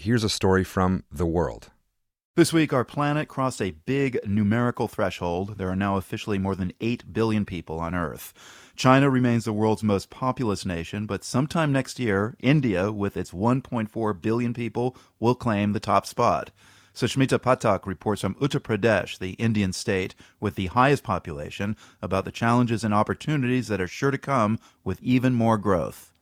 here's a story from The World. This week, our planet crossed a big numerical threshold. There are now officially more than 8 billion people on Earth. China remains the world's most populous nation, but sometime next year, India, with its 1.4 billion people, will claim the top spot. Sushmita Pathak reports from Uttar Pradesh, the Indian state with the highest population, about the challenges and opportunities that are sure to come with even more growth.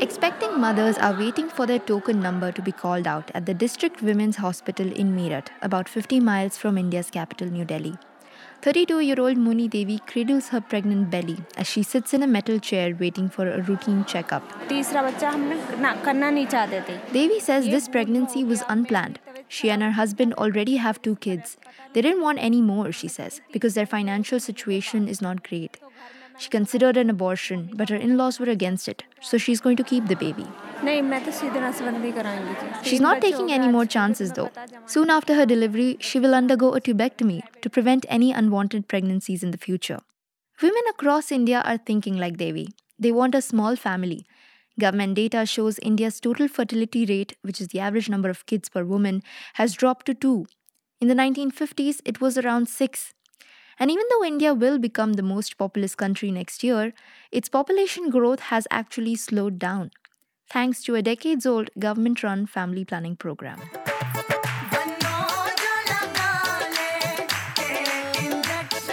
Expecting mothers are waiting for their token number to be called out at the District Women's Hospital in Meerut, about 50 miles from India's capital, New Delhi. 32 year old Moni Devi cradles her pregnant belly as she sits in a metal chair waiting for a routine checkup. Devi says this pregnancy was unplanned. She and her husband already have two kids. They didn't want any more, she says, because their financial situation is not great. She considered an abortion, but her in laws were against it, so she's going to keep the baby. She's not taking any more chances though. Soon after her delivery, she will undergo a tubectomy to prevent any unwanted pregnancies in the future. Women across India are thinking like Devi. They want a small family. Government data shows India's total fertility rate, which is the average number of kids per woman, has dropped to 2. In the 1950s, it was around 6. And even though India will become the most populous country next year, its population growth has actually slowed down, thanks to a decades old government run family planning program.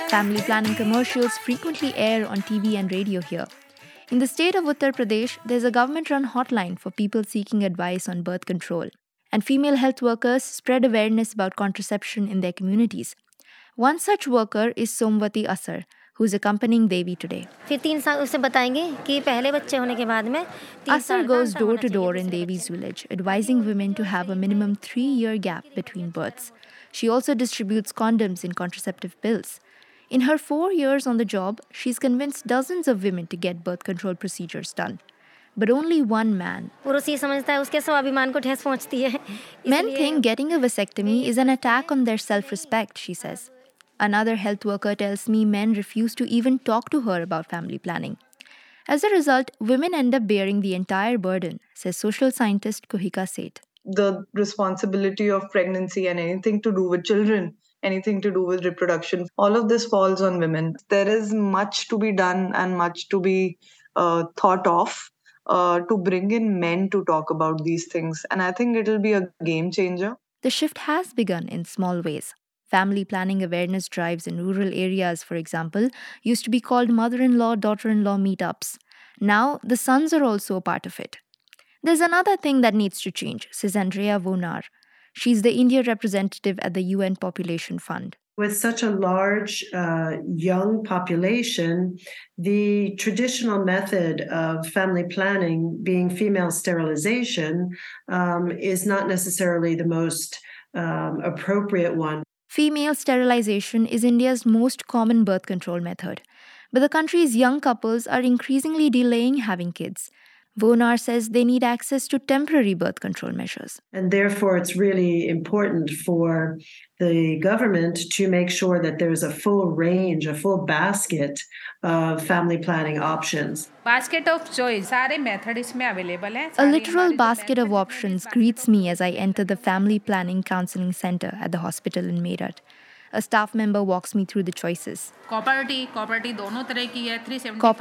Family planning commercials frequently air on TV and radio here. In the state of Uttar Pradesh, there's a government run hotline for people seeking advice on birth control. And female health workers spread awareness about contraception in their communities. One such worker is Somvati Asar, who is accompanying Devi today. Asar goes door to door in Devi's village, advising women to have a minimum three year gap between births. She also distributes condoms and contraceptive pills. In her four years on the job, she's convinced dozens of women to get birth control procedures done. But only one man. Men think getting a vasectomy is an attack on their self respect, she says. Another health worker tells me men refuse to even talk to her about family planning. As a result, women end up bearing the entire burden, says social scientist Kuhika Seth. The responsibility of pregnancy and anything to do with children, anything to do with reproduction, all of this falls on women. There is much to be done and much to be uh, thought of uh, to bring in men to talk about these things. And I think it'll be a game changer. The shift has begun in small ways. Family planning awareness drives in rural areas, for example, used to be called mother in law daughter in law meetups. Now, the sons are also a part of it. There's another thing that needs to change, says Andrea Wojnar. She's the India representative at the UN Population Fund. With such a large uh, young population, the traditional method of family planning, being female sterilization, um, is not necessarily the most um, appropriate one. Female sterilization is India's most common birth control method, but the country's young couples are increasingly delaying having kids. Wojnar says they need access to temporary birth control measures. And therefore, it's really important for the government to make sure that there's a full range, a full basket of family planning options. Basket of choice, Available. A literal basket of options greets me as I enter the Family Planning Counseling Center at the hospital in Meerut. A staff member walks me through the choices. Copper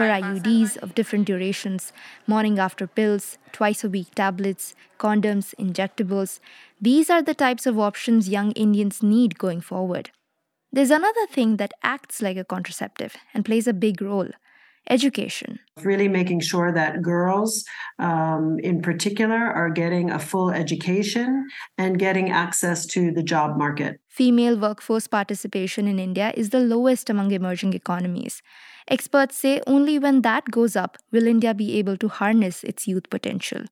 IUDs of different durations, morning after pills, twice a week tablets, condoms, injectables. These are the types of options young Indians need going forward. There's another thing that acts like a contraceptive and plays a big role education. Really making sure that girls, um, in particular, are getting a full education and getting access to the job market. Female workforce participation in India is the lowest among emerging economies. Experts say only when that goes up will India be able to harness its youth potential.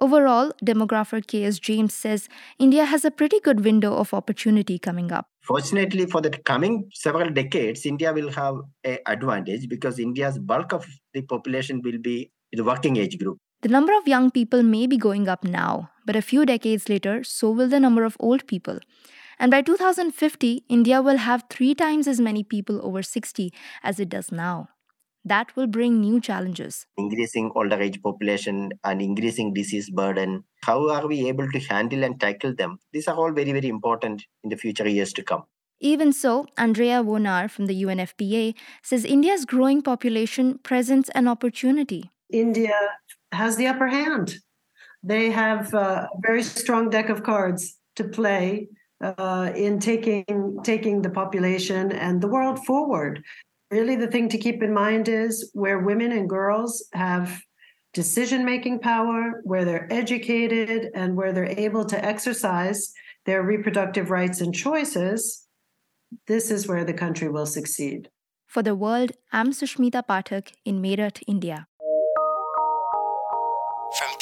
Overall, demographer K.S. James says India has a pretty good window of opportunity coming up. Fortunately, for the coming several decades, India will have an advantage because India's bulk of the population will be the working age group. The number of young people may be going up now, but a few decades later, so will the number of old people. And by 2050, India will have three times as many people over 60 as it does now. That will bring new challenges. Increasing older age population and increasing disease burden. How are we able to handle and tackle them? These are all very, very important in the future years to come. Even so, Andrea Wojnar from the UNFPA says India's growing population presents an opportunity. India has the upper hand. They have a very strong deck of cards to play uh, in taking taking the population and the world forward really the thing to keep in mind is where women and girls have decision making power, where they're educated, and where they're able to exercise their reproductive rights and choices, this is where the country will succeed. For the world, I'm Sushmita Pathak in Meerut, India. From